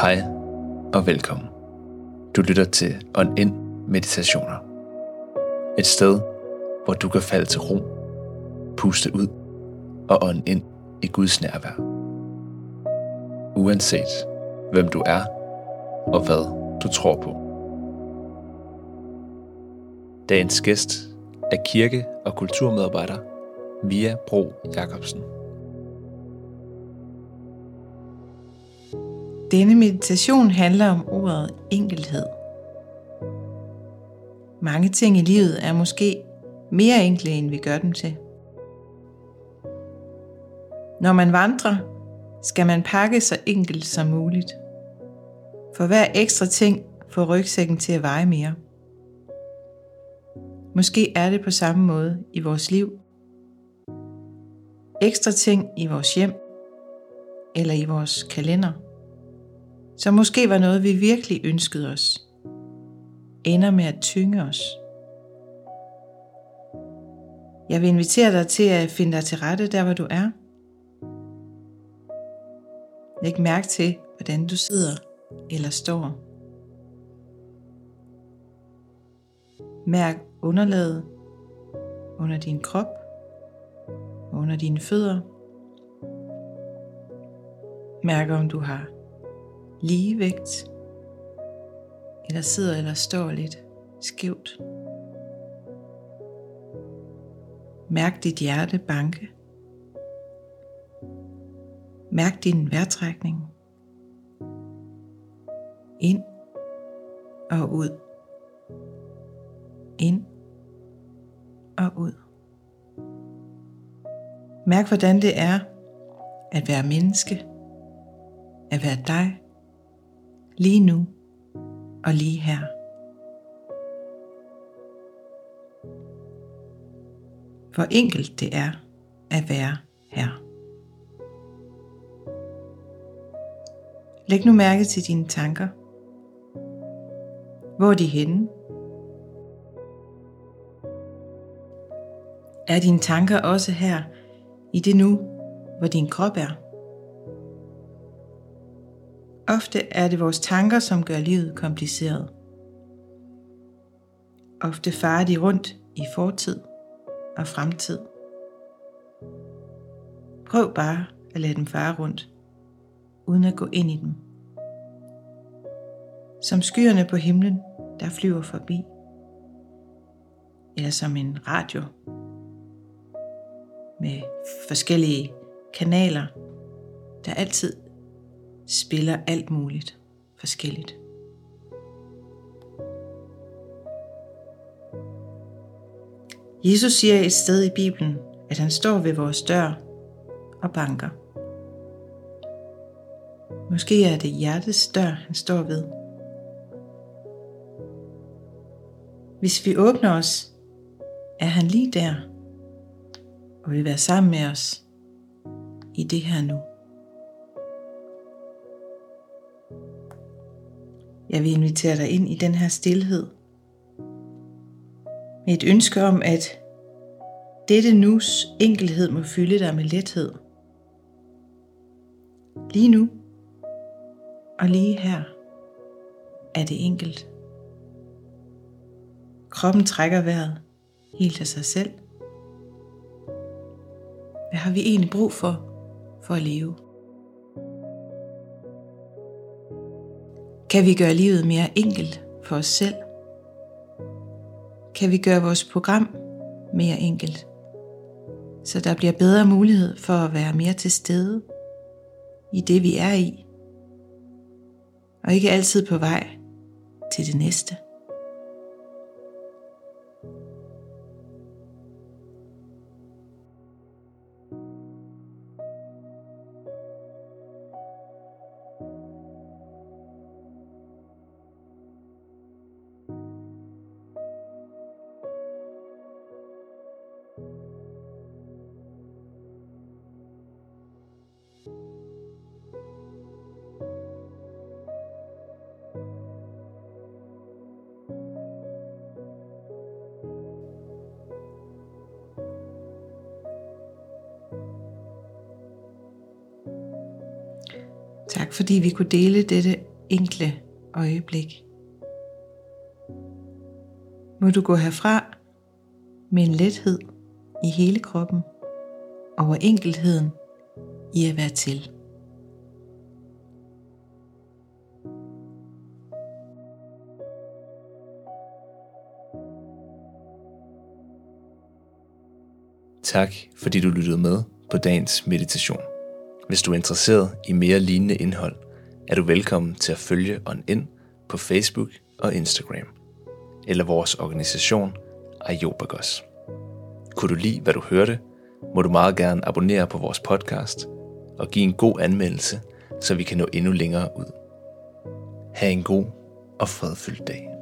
Hej og velkommen. Du lytter til On In Meditationer. Et sted, hvor du kan falde til ro, puste ud og ånde ind i Guds nærvær. Uanset hvem du er og hvad du tror på. Dagens gæst er kirke- og kulturmedarbejder Mia Bro Jacobsen. Denne meditation handler om ordet enkelhed. Mange ting i livet er måske mere enkle, end vi gør dem til. Når man vandrer, skal man pakke så enkelt som muligt. For hver ekstra ting får rygsækken til at veje mere. Måske er det på samme måde i vores liv. Ekstra ting i vores hjem eller i vores kalender – som måske var noget, vi virkelig ønskede os, ender med at tynge os. Jeg vil invitere dig til at finde dig til rette der, hvor du er. Læg mærke til, hvordan du sidder eller står. Mærk underlaget under din krop, under dine fødder. Mærk om du har ligevægt, eller sidder eller står lidt skævt. Mærk dit hjerte banke. Mærk din vejrtrækning. Ind og ud. Ind og ud. Mærk hvordan det er at være menneske, at være dig, lige nu og lige her. Hvor enkelt det er at være her. Læg nu mærke til dine tanker. Hvor er de henne? Er dine tanker også her i det nu, hvor din krop er? Ofte er det vores tanker, som gør livet kompliceret. Ofte farer de rundt i fortid og fremtid. Prøv bare at lade dem fare rundt, uden at gå ind i dem. Som skyerne på himlen, der flyver forbi. Eller som en radio med forskellige kanaler, der altid spiller alt muligt forskelligt. Jesus siger et sted i Bibelen, at han står ved vores dør og banker. Måske er det hjertets dør, han står ved. Hvis vi åbner os, er han lige der og vil være sammen med os i det her nu. Jeg vil invitere dig ind i den her stillhed. Med et ønske om, at dette nus enkelhed må fylde dig med lethed. Lige nu og lige her er det enkelt. Kroppen trækker vejret helt af sig selv. Hvad har vi egentlig brug for for at leve? Kan vi gøre livet mere enkelt for os selv? Kan vi gøre vores program mere enkelt? Så der bliver bedre mulighed for at være mere til stede i det, vi er i. Og ikke altid på vej til det næste. Tak fordi vi kunne dele dette enkle øjeblik. Må du gå herfra med en lethed i hele kroppen over enkelheden i at være til. Tak fordi du lyttede med på dagens meditation. Hvis du er interesseret i mere lignende indhold, er du velkommen til at følge On In på Facebook og Instagram, eller vores organisation Ajobagos. Kunne du lide, hvad du hørte, må du meget gerne abonnere på vores podcast og give en god anmeldelse, så vi kan nå endnu længere ud. Ha' en god og fredfyldt dag.